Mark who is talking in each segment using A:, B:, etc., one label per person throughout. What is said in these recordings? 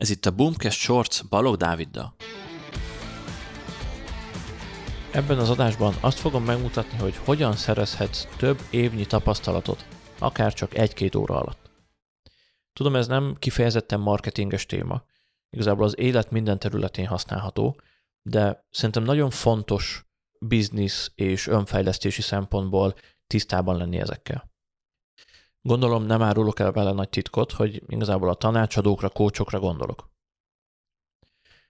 A: Ez itt a Boomcast Shorts Balog Dáviddal.
B: Ebben az adásban azt fogom megmutatni, hogy hogyan szerezhetsz több évnyi tapasztalatot, akár csak egy-két óra alatt. Tudom, ez nem kifejezetten marketinges téma, igazából az élet minden területén használható, de szerintem nagyon fontos biznisz és önfejlesztési szempontból tisztában lenni ezekkel. Gondolom nem árulok el vele nagy titkot, hogy igazából a tanácsadókra, kócsokra gondolok.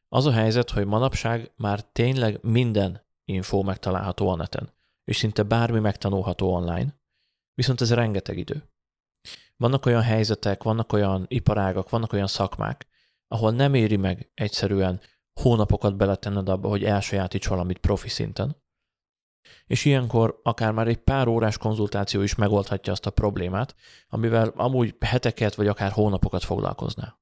B: Az a helyzet, hogy manapság már tényleg minden info megtalálható a neten, és szinte bármi megtanulható online, viszont ez rengeteg idő. Vannak olyan helyzetek, vannak olyan iparágak, vannak olyan szakmák, ahol nem éri meg egyszerűen hónapokat beletenned abba, hogy elsajátíts valamit profi szinten, és ilyenkor akár már egy pár órás konzultáció is megoldhatja azt a problémát, amivel amúgy heteket vagy akár hónapokat foglalkozná.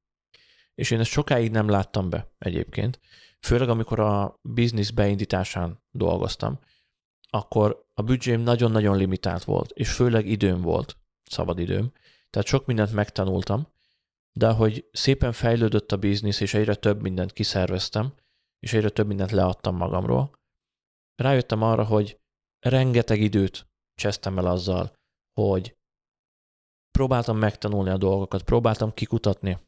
B: És én ezt sokáig nem láttam be egyébként, főleg amikor a biznisz beindításán dolgoztam, akkor a büdzsém nagyon-nagyon limitált volt, és főleg időm volt, szabad időm, tehát sok mindent megtanultam, de ahogy szépen fejlődött a biznisz, és egyre több mindent kiszerveztem, és egyre több mindent leadtam magamról, rájöttem arra, hogy rengeteg időt csesztem el azzal, hogy próbáltam megtanulni a dolgokat, próbáltam kikutatni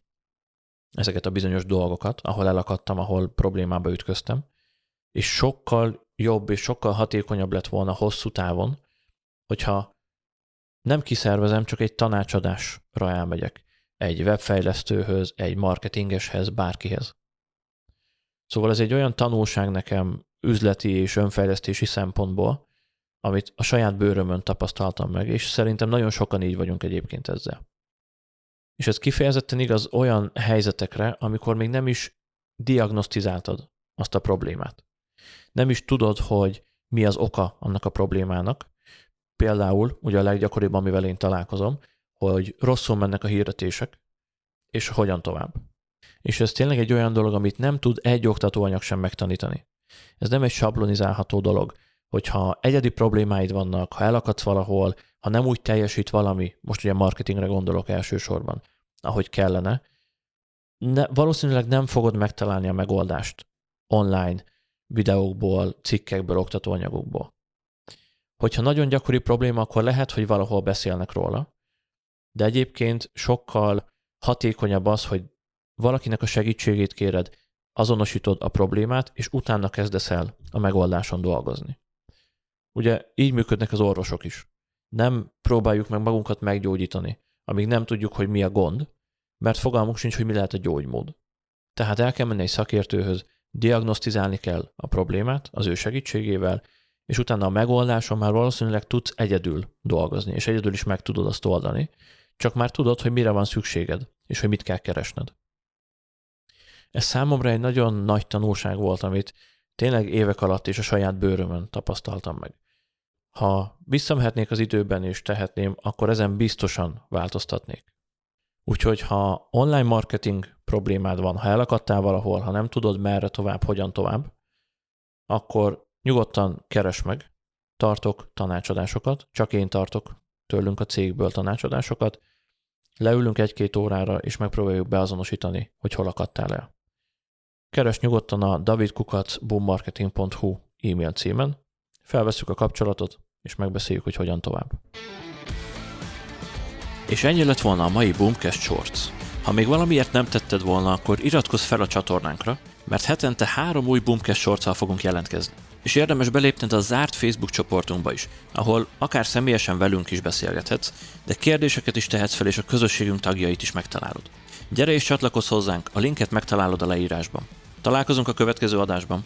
B: ezeket a bizonyos dolgokat, ahol elakadtam, ahol problémába ütköztem, és sokkal jobb és sokkal hatékonyabb lett volna hosszú távon, hogyha nem kiszervezem, csak egy tanácsadásra elmegyek. Egy webfejlesztőhöz, egy marketingeshez, bárkihez. Szóval ez egy olyan tanulság nekem üzleti és önfejlesztési szempontból, amit a saját bőrömön tapasztaltam meg, és szerintem nagyon sokan így vagyunk egyébként ezzel. És ez kifejezetten igaz olyan helyzetekre, amikor még nem is diagnosztizáltad azt a problémát. Nem is tudod, hogy mi az oka annak a problémának. Például, ugye a leggyakoribb, amivel én találkozom, hogy rosszul mennek a hirdetések, és hogyan tovább. És ez tényleg egy olyan dolog, amit nem tud egy oktatóanyag sem megtanítani. Ez nem egy sablonizálható dolog hogyha egyedi problémáid vannak, ha elakadsz valahol, ha nem úgy teljesít valami, most ugye marketingre gondolok elsősorban, ahogy kellene, ne, valószínűleg nem fogod megtalálni a megoldást online videókból, cikkekből, oktatóanyagokból. Hogyha nagyon gyakori probléma, akkor lehet, hogy valahol beszélnek róla, de egyébként sokkal hatékonyabb az, hogy valakinek a segítségét kéred, azonosítod a problémát, és utána kezdesz el a megoldáson dolgozni. Ugye így működnek az orvosok is. Nem próbáljuk meg magunkat meggyógyítani, amíg nem tudjuk, hogy mi a gond, mert fogalmunk sincs, hogy mi lehet a gyógymód. Tehát el kell menni egy szakértőhöz, diagnosztizálni kell a problémát az ő segítségével, és utána a megoldáson már valószínűleg tudsz egyedül dolgozni, és egyedül is meg tudod azt oldani, csak már tudod, hogy mire van szükséged, és hogy mit kell keresned. Ez számomra egy nagyon nagy tanulság volt, amit tényleg évek alatt is a saját bőrömön tapasztaltam meg. Ha visszamehetnék az időben és tehetném, akkor ezen biztosan változtatnék. Úgyhogy ha online marketing problémád van, ha elakadtál valahol, ha nem tudod merre tovább, hogyan tovább, akkor nyugodtan keres meg. Tartok tanácsadásokat, csak én tartok tőlünk a cégből tanácsadásokat. Leülünk egy-két órára, és megpróbáljuk beazonosítani, hogy hol akadtál el. Keres nyugodtan a davidkukac.boommarketing.hu e-mail címen, felveszük a kapcsolatot, és megbeszéljük, hogy hogyan tovább.
A: És ennyi lett volna a mai Boomcast Shorts. Ha még valamiért nem tetted volna, akkor iratkozz fel a csatornánkra, mert hetente három új Boomcast shorts fogunk jelentkezni. És érdemes belépned a zárt Facebook csoportunkba is, ahol akár személyesen velünk is beszélgethetsz, de kérdéseket is tehetsz fel, és a közösségünk tagjait is megtalálod. Gyere és csatlakozz hozzánk, a linket megtalálod a leírásban. Találkozunk a következő adásban.